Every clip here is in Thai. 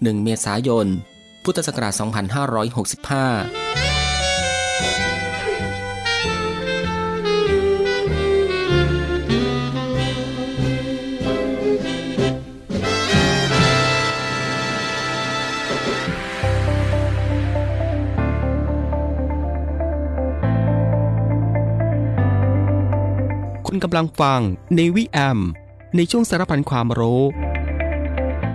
1 เมษายน พุทธศักราช 2565คุณกำลังฟังในวิแอม ในช่วงสารพันความรู้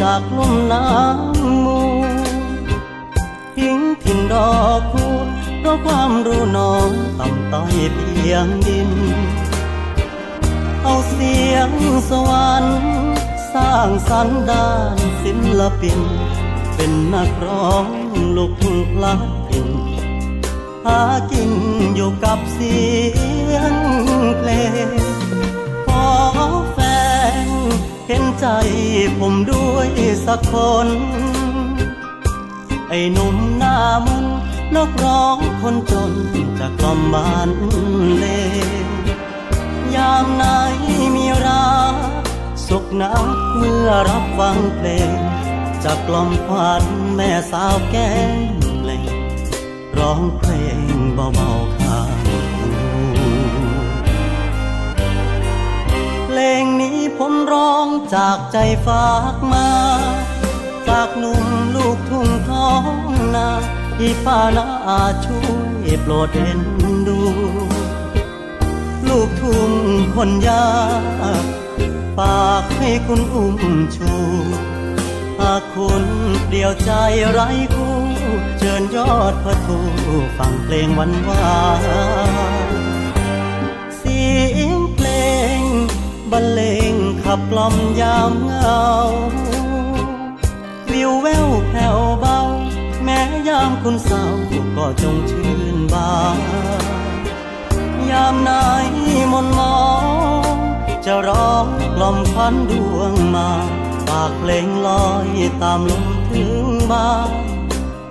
จากลุ่มน้ำมูทิ้งถิ่นดอกคูเพราะความรู้น้องต่ำต้อยเพียงดิน เอาเสียงสวรรค์สร้างสรรค์ด้านศิลปิน เป็นนักร้องลูกพลัดถิ่นหากินอยู่กับเสียงเพลงขอแฟนเห็นใจผมด้วย สักคน ไอ้หนุ่มหน้ามนนักร้องคนจนจากล่อมบ้านเลงยามไหนมีรักสุขนักเมื่อรับฟังเพลงจากล่อมควันแม่สาวแก้มเพลงร้องเพลงเบาๆข้างหูเพลงนี้ผมร้องจากใจฝากมา จากหนุ่มลูกทุ่งท้องนาที่ป้านาอาช่วยโปรดเห็นดู ลูกทุ่งคนยากฝากให้คุณอุ้มชูหากคุณเดียวใจไร้คู่เชิญยอดพระทูฟังเพลงวันวานเสียงเพลงบรรเลงขับกล่อมยามเงา วิวแววแผ่วเบา แม้ยามคุณเศร้าก็จงชื่นบาน ยามไหนมนมอง จะร้องกล่อมควันดวงมาฝากเพลงลอยตามลมถึงบ้าน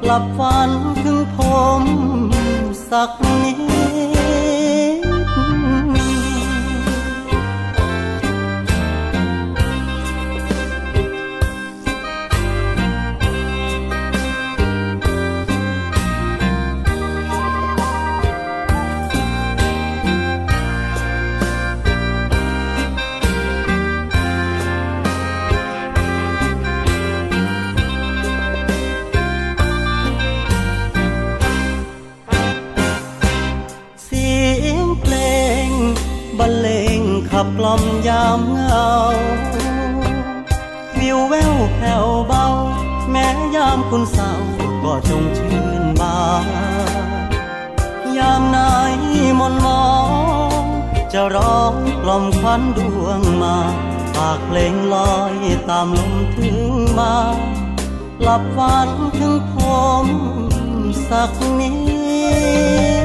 หลับฝันถึงผมสักนิด ขับกล่อมยามเหงาวิวแววแผ่วเบา แม้ยามคุณเศร้าก็จงชื่นบานยามไหนมนมอง จะร้องกล่อมควันดวงมาฝากเพลงลอยตามลมถึงมาหลับฝันถึงผมสักนิด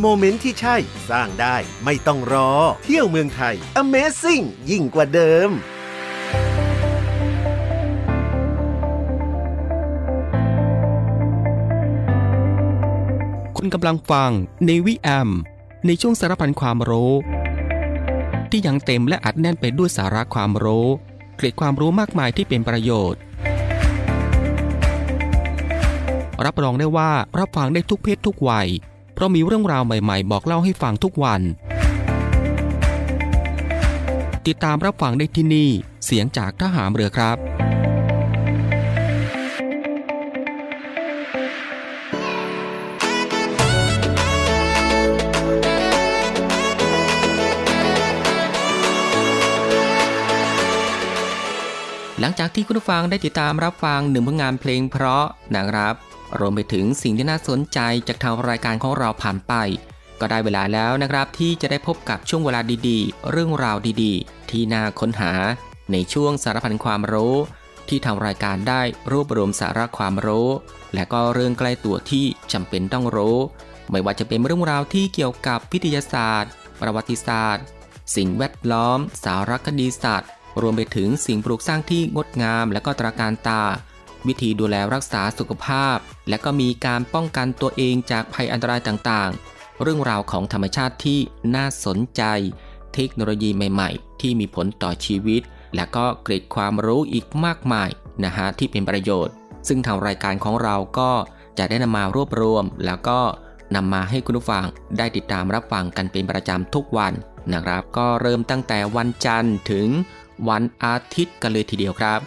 โมเมนต์ที่ใช่สร้างได้ไม่ต้องรอ เที่ยวเมืองไทย Amazing ยิ่งกว่าเดิมคุณกำลังฟังในวิแอม ในช่วงสารพันความรู้ ที่ยังเต็มและอัดแน่นไปด้วยสาระความรู้เกร็ดความรู้มากมายที่เป็นประโยชน์ รับรองได้ว่ารับฟังได้ทุกเพศทุกวัย เพราะมีเรื่องราวใหม่ๆ บอกเล่าให้ฟังทุกวัน ติดตามรับฟังได้ที่นี่ เสียงจากทหามเรือครับหลังจากที่คุณผู้ฟังได้ติดตามรับฟังหนึ่งผลงานเพลงเพราะนะครับ รวมไปถึงสิ่งที่น่าสนใจจากทางรายการของเราผ่านไป ก็ได้เวลาแล้วนะครับที่จะได้พบกับช่วงเวลาดีๆ เรื่องราวดีๆ ที่น่าค้นหา ในช่วงสารพันความรู้ ที่ทางรายการได้รวบรวมสาระความรู้ และก็เรื่องใกล้ตัวที่จำเป็นต้องรู้ ไม่ว่าจะเป็นเรื่องราวที่เกี่ยวกับวิทยาศาสตร์ ประวัติศาสตร์ สิ่งแวดล้อม สารคดีสัตว์รวมไปถึงสิ่งปลูกสร้างที่งดงามและก็ตราการตา วิธีดูแลรักษาสุขภาพ และก็มีการป้องกันตัวเองจากภัยอันตรายต่างๆ เรื่องราวของธรรมชาติที่น่าสนใจ เทคโนโลยีใหม่ๆ ที่มีผลต่อชีวิต และก็เกร็ดความรู้อีกมากมายนะฮะที่เป็นประโยชน์ ซึ่งทางรายการของเราก็จะได้นำมารวบรวม แล้วก็นำมาให้คุณผู้ฟังได้ติดตามรับฟังกันเป็นประจำทุกวันนะครับ ก็เริ่มตั้งแต่วันจันทร์ถึงวันอาทิตย์กันเลยทีเดียวครับ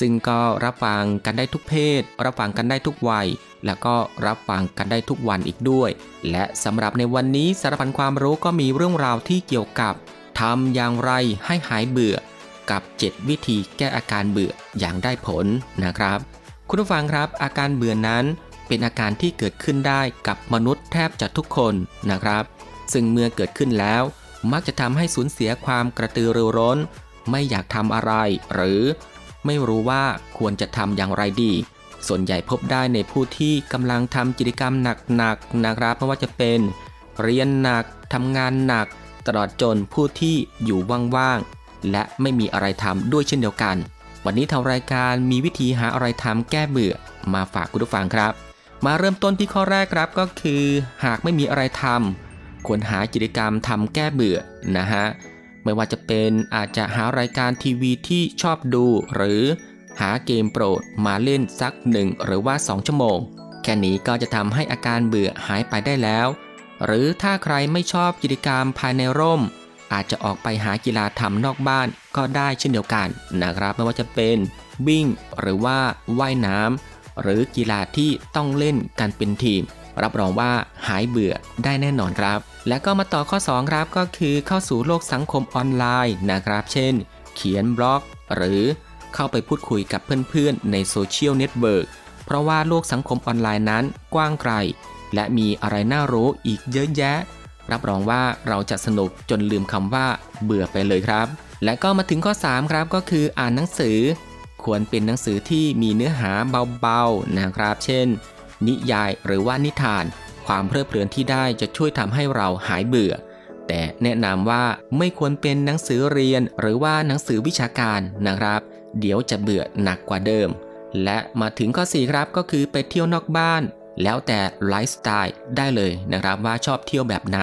ซึ่งก็รับฟังกันได้ทุกเพศ รับฟังกันได้ทุกวัย แล้วก็รับฟังกันได้ทุกวันอีกด้วย และสำหรับในวันนี้สารพันความรู้ก็มีเรื่องราวที่เกี่ยวกับทำอย่างไรให้หายเบื่อ กับ 7 วิธีแก้อาการเบื่ออย่างได้ผลนะครับ คุณผู้ฟังครับ อาการเบื่อนั้นเป็นอาการที่เกิดขึ้นได้กับมนุษย์แทบจะทุกคนนะครับ ซึ่งเมื่อเกิดขึ้นแล้ว มักจะทำให้สูญเสียความกระตือรือร้น ไม่อยากทำอะไร หรือ ไม่รู้ว่าควรจะทำอย่างไรดี ส่วนใหญ่พบได้ในผู้ที่กำลังทำกิจกรรมหนักๆนะครับไม่ว่าจะเป็น เรียนหนักทำงานหนัก ตลอดจนผู้ที่อยู่ว่างๆและไม่มีอะไรทำด้วยเช่นเดียวกัน วันนี้ทางรายการมีวิธีหาอะไรทำแก้เบื่อมาฝากคุณผู้ฟังครับ มาเริ่มต้นที่ข้อแรกครับก็คือ หากไม่มีอะไรทำควรหากิจกรรมทำแก้เบื่อนะฮะ ไม่ว่าจะเป็นอาจจะหารายการทีวีที่ชอบดู หรือหาเกมโปรดมาเล่นสักหนึ่งหรือว่า 2 ชั่วโมง แค่นี้ก็จะทำให้อาการเบื่อหายไปได้แล้ว หรือถ้าใครไม่ชอบกิจกรรมภายในร่ม อาจจะออกไปหากีฬาทำนอกบ้านก็ได้เช่นเดียวกันนะครับไม่ว่าจะเป็นวิ่งหรือว่าว่ายน้ำหรือกีฬาที่ต้องเล่นกันเป็นทีม รับรองว่าหายเบื่อได้แน่นอนครับ และก็มาต่อข้อ 2 ครับก็คือเข้าสู่โลกสังคมออนไลน์นะครับ เช่น เขียนบล็อก หรือเข้าไปพูดคุยกับเพื่อนๆ ใน social network เพราะว่าโลกสังคมออนไลน์นั้นกว้างไกล และมีอะไรน่ารู้อีกเยอะแยะ รับรองว่าเราจะสนุกจนลืมคำว่า เบื่อไปเลยครับ และก็มาถึงข้อ 3 ครับก็คืออ่านหนังสือ ควรเป็นหนังสือที่มีเนื้อหาเบาๆนะครับ เช่น นิยายหรือว่านิทาน ความเพลิดเพลินที่ได้จะช่วยทำให้เราหายเบื่อ แต่แนะนำว่าไม่ควรเป็นหนังสือเรียนหรือว่าหนังสือวิชาการนะครับ เดี๋ยวจะเบื่อหนักกว่าเดิม และมาถึงข้อ4ครับก็คือไปเที่ยวนอกบ้าน แล้วแต่ไลฟ์สไตล์ได้เลยนะครับว่าชอบเที่ยวแบบไหน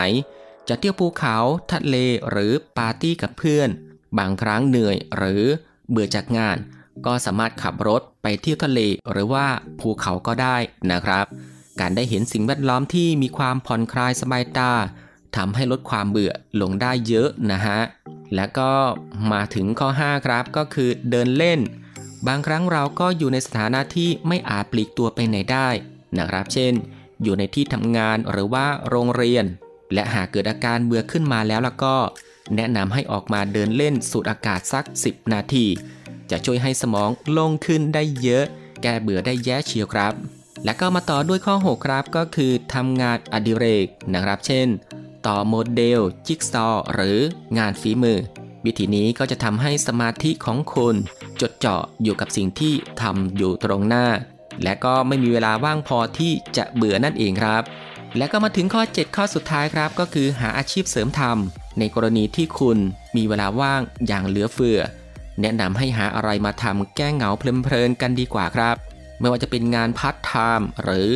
จะเที่ยวภูเขาทะเลหรือปาร์ตี้กับเพื่อน บางครั้งเหนื่อยหรือเบื่อจากงาน ก็สามารถขับรถไปเที่ยวทะเลหรือว่าภูเขาก็ได้นะครับ การได้เห็นสิ่งแวดล้อมที่มีความผ่อนคลายสบายตาทำให้ลดความเบื่อลงได้เยอะนะฮะ แล้วก็มาถึงข้อ 5 ครับก็คือเดินเล่น บางครั้งเราก็อยู่ในสถานะที่ไม่อาจปลีกตัวไปไหนได้นะครับ เช่น อยู่ในที่ทำงานหรือว่าโรงเรียน และหากเกิดอาการเบื่อขึ้นมาแล้วแล้วก็ แนะนำให้ออกมาเดินเล่นสูดอากาศสัก 10 นาที จะช่วยให้สมองโล่งขึ้นได้เยอะ แก้เบื่อได้แย่เชียวครับ และก็มาต่อด้วยข้อ 6 ครับก็คือทำงานอดิเรกนะครับ เช่น ต่อโมเดล จิ๊กซอว์หรืองานฝีมือ วิธีนี้ก็จะทำให้สมาธิของคุณ จดจ่ออยู่กับสิ่งที่ทำอยู่ตรงหน้า และก็ไม่มีเวลาว่างพอที่จะเบื่อนั่นเองครับและก็มาถึงข้อ 7 ข้อสุดท้ายครับ ก็คือหาอาชีพเสริมทำในกรณีที่คุณมีเวลาว่างอย่างเหลือเฟือ แนะนำให้หาอะไรมาทำแก้เหงาเพลินๆกันดีกว่าครับ ไม่ว่าจะเป็นงานพาร์ทไทม์หรือ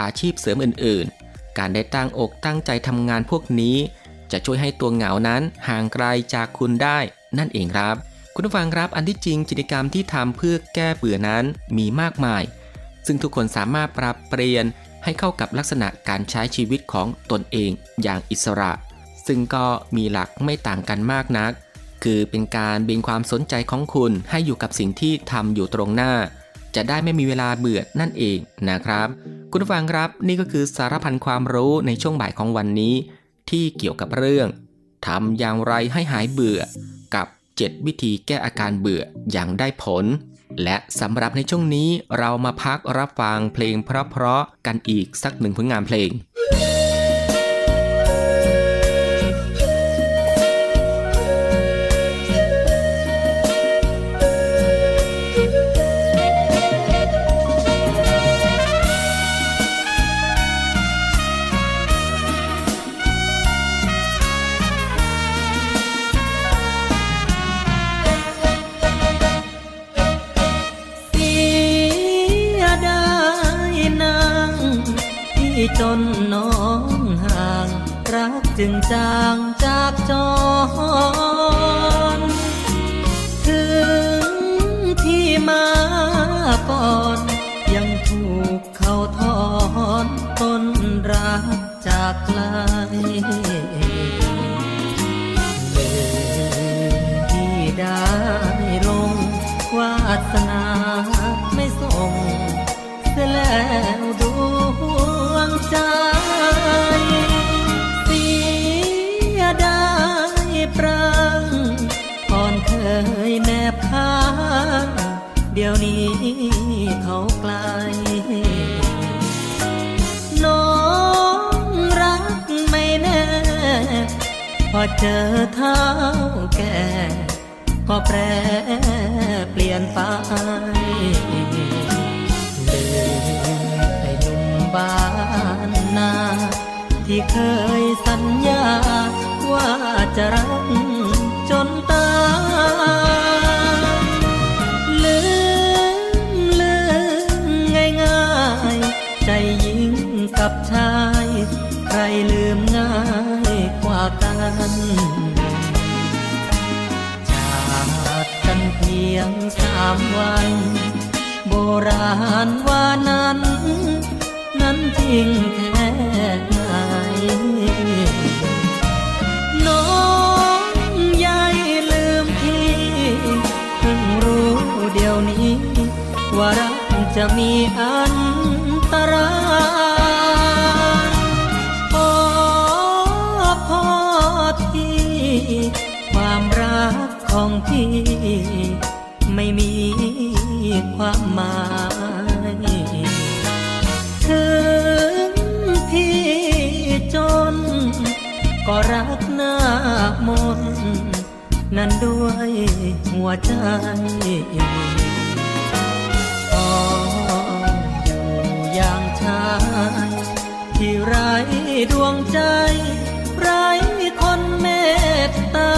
อาชีพเสริมอื่นๆ การได้ตั้งอกตั้งใจทำงานพวกนี้ จะช่วยให้ตัวเหงานั้นห่างไกลจากคุณได้นั่นเองครับ คุณผู้ฟังครับอันที่จริงกิจกรรมที่ทำเพื่อแก้เบื่อนั้นมีมากมาย ซึ่งทุกคนสามารถปรับเปลี่ยนให้เข้ากับลักษณะการใช้ชีวิตของตนเองอย่างอิสระ ซึ่งก็มีหลักไม่ต่างกันมากนัก คือเป็นการเบนความสนใจของคุณให้อยู่กับสิ่งที่ทำอยู่ตรงหน้า จะได้ไม่มีเวลาเบื่อนั่นเองนะครับ คุณฟังครับนี่ก็คือสารพันความรู้ในช่วงบ่ายของวันนี้ ที่เกี่ยวกับเรื่องทำอย่างไรให้หายเบื่อ กับ 7 วิธีแก้อาการเบื่ออย่างได้ผล และสำหรับในช่วงนี้เรามาพักรับฟังเพลงเพราะๆกันอีกสักหนึ่งผลงานเพลง จนน้องห่าง รักจึงจางจากจอ อเจอเท้าแก่ก็แปรเปลี่ยนไปลืมไอ้หนุ่มบ้านนา ที่เคยสัญญาว่าจะรักจนตาย จากกันเพียงสามวัน โบราณว่านั้น นั้นจริงแค่ไหนน้องยายลืมพี่เพิ่งรู้เดี๋ยวนี้ ว่ารักจะมีอันตราย ของพี่ไม่มีความหมายถึงพี่จน ก็รักหน้ามนนั้นด้วยหัวใจขออยู่อย่างชายที่ไร้ดวงใจ ไร้คนเมตตา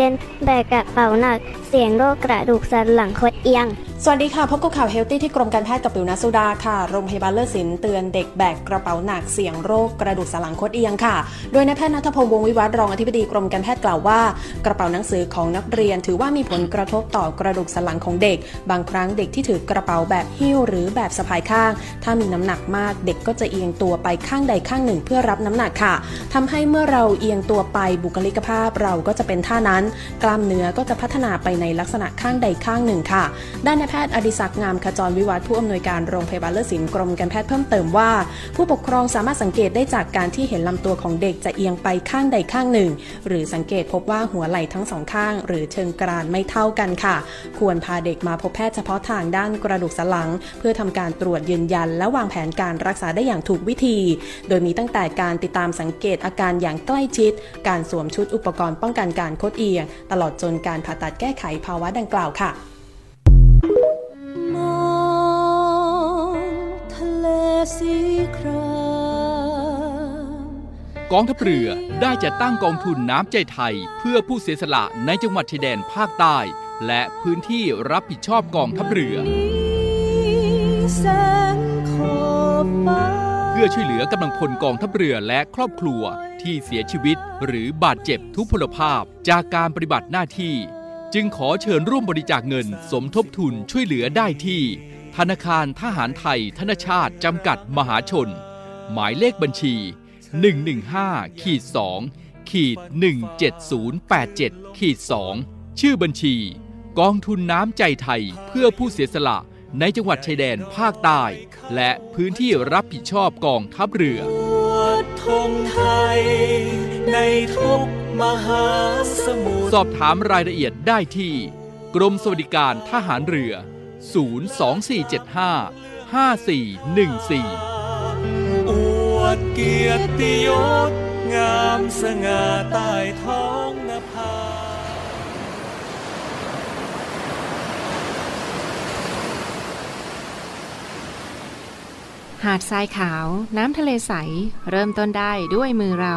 นักเรียนแบกกระเป๋าหนัก เสี่ยงโรคกระดูกสันหลังคดเอียง สวัสดีค่ะ พบกับข่าว healthy ที่กรมการแพทย์กับปิวนัสุดาค่ะ โรงพยาบาลเลิศศิลป์เตือนเด็กแบกกระเป๋าหนักเสี่ยงโรคกระดูกสันหลังคดเอียงค่ะ โดยนายแพทย์ณัฐพงศ์วงศ์วิวัฒน์รองอธิบดีกรมการแพทย์กล่าวว่า กระเป๋าหนังสือของนักเรียน ถือว่ามีผลกระทบต่อกระดูกสันหลังของเด็ก บางครั้งเด็กที่ถือกระเป๋าแบบหิ้วหรือแบบสะพายข้าง ถ้ามีน้ำหนักมากเด็กก็จะเอียงตัวไปข้างใดข้างหนึ่ง เพื่อรับน้ำหนักค่ะทำให้เมื่อเราเอียงตัวไปบุคลิกภาพเราก็จะเป็นท่านั้น กล้ามเนื้อก็จะพัฒนาไปในลักษณะข้างใดข้างหนึ่งค่ะ ด้านนแพทย์อดิศักดิ์งามขจรวิวัฒน์ผู้อำนวยการโรงพยาบาลเลิศศิลป์กรมการแพทย์เพิ่มเติมว่า ผู้ปกครองสามารถสังเกตได้จากการที่เห็นลำตัวของเด็กจะเอียงไปข้างใดข้างหนึ่ง หรือสังเกตพบว่าหัวไหล่ทั้งสองข้าง หรือเชิงกรานไม่เท่ากันค่ะ ควรพาเด็กมาพบแพทย์เฉพาะทางด้านกระดูกสันหลัง เพื่อทำการตรวจยืนยัน และวางแผนการรักษาได้อย่างถูกวิธี โดยมีตั้งแต่การติดตามสังเกตอาการอย่างใกล้ชิด การสวมชุดอุปกรณ์ป้องกันการคดเอียง ตลอดจนการผ่าตัดแก้ไขภาวะดังกล่าวค่ะ สีครามกองทัพเรือได้จัดตั้งกองทุนน้ำใจไทย เพื่อผู้เสียสละในจังหวัดชายแดนภาคใต้ และพื้นที่รับผิดชอบกองทัพเรือเพื่อช่วยเหลือกำลังพลกองทัพเรือและครอบครัวที่เสียชีวิต หรือบาดเจ็บทุพพลภาพจากการปฏิบัติหน้าที่ จึงขอเชิญร่วมบริจาคเงินสมทบทุนช่วยเหลือได้ที่ ธนาคารทหารไทยธนชาติ จำกัดมหาชน หมายเลขบัญชี 115ขีด2ขีด17087ขีด2ชื่อบัญชี กองทุนน้ำใจไทยเพื่อผู้เสียสละในจังหวัดชายแดนภาคใต้ และพื้นที่รับผิดชอบกองทัพเรือธงไทย ในทุกมหาสมุทรสอบถามรายละเอียดได้ที่ กรมสวัสดิการทหารเรือ 02475 5414 อวดเกียรติยศงามสง่าใต้ท้องนภาหาดทรายขาว น้ำทะเลใส เริ่มต้นได้ด้วยมือเรา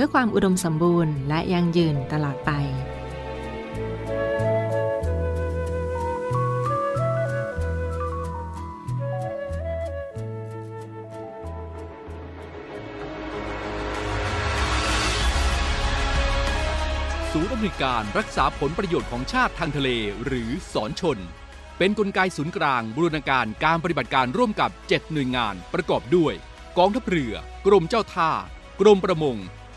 พื่อความอุดมสมบูรณ์และยั่งยืนตลอดไป ศูนย์อำนวยการรักษาผลประโยชน์ของชาติทางทะเลหรือสอนชน เป็นนกลไกศูนย์กลางบูรณาการการปฏิบัติการร่วมกับ 7 หน่วยงานประกอบด้วย กองทัพเรือ กรมเจ้าท่า กรมประมง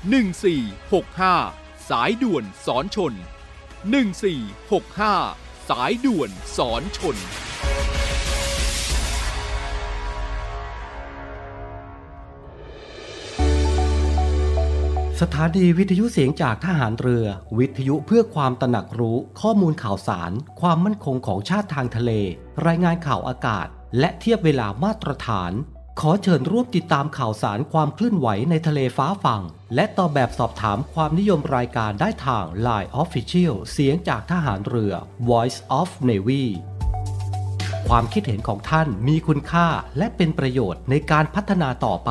1465 สายด่วนสอนชน 1465 สายด่วนสอนชน สถานีวิทยุเสียงจากทหารเรือ วิทยุเพื่อความตระหนักรู้ข้อมูลข่าวสาร ความมั่นคงของชาติทางทะเล รายงานข่าวอากาศ และเทียบเวลามาตรฐาน ขอเชิญร่วมติดตามข่าวสารความเคลื่อนไหวในทะเลฟ้าฝั่ง และตอบแบบสอบถามความนิยมรายการได้ทาง Line Official เสียงจากทหารเรือ Voice of Navy ความคิดเห็นของท่านมีคุณค่าและเป็นประโยชน์ในการพัฒนาต่อไป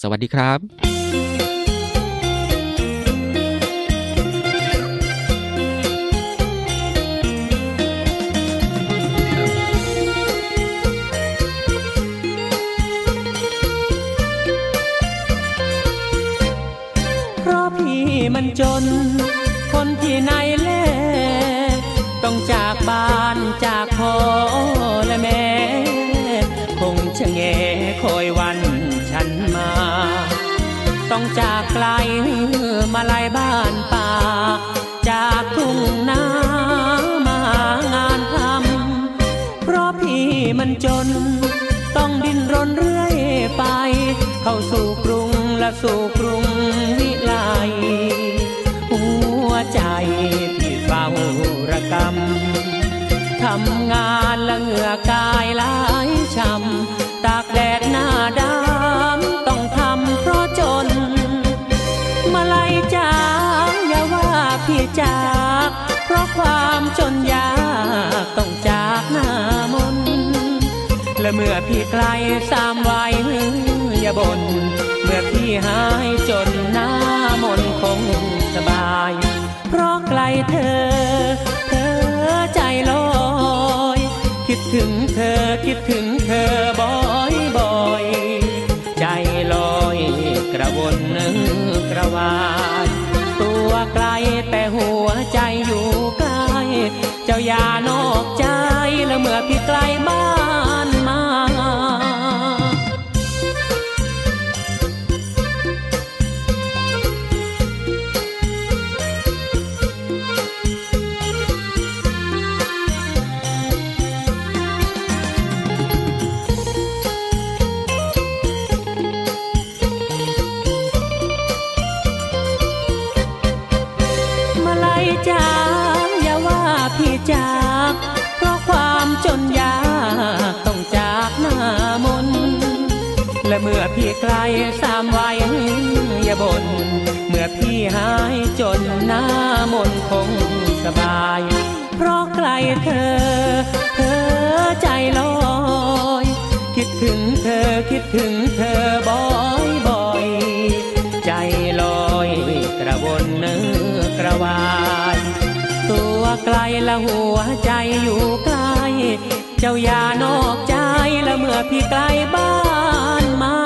สวัสดีครับเพราะพี่มันจน คนที่ไหนแลต้องจากบ้านจากพ่อและแม่ คงชะแงาไลมาลายบ้านป่า จากทุ่งนามางานทำเพราะพี่มันจน ต้องดิ้นรนเรื่อยไป เข้าสู่กรุงและสู่กรุงวิไลหัวใจพี่เฝ้าระกำทำงานและเหงื่อกายหลายช้ำตากแดดหน้าดำ จาก เพราะความจนยากต้องจากหน้ามน และเมื่อพี่ไกลสามวัยอย่าบน่นเมื่อพี่หายจนหน้ามนคงสบาย เพราะไกลเธอ เธอใจลอยคิดถึงเธอคิดถึงเธอบ่อยบ่อยใจลอยกระวนนึกกระวาย ตัวไกลแต่หัวใจอยู่ใกล้ เจ้าอย่านอกใจแล้วเมื่อพี่ไกลบ้าน ไกลสามวัยอย่าบน่นเมื่อพี่หายจนหน้ามนคงสบาย เพราะไกลเธอ เธอใจลอยคิดถึงเธอคิดถึงเธอบ่อยบ่อยใจลอยกระวนเนื้อกระวายตัวไกลและหัวใจอยู่ใกลเจ้าอย่านอกใจและเมื่อพี่ไกลบ้านมา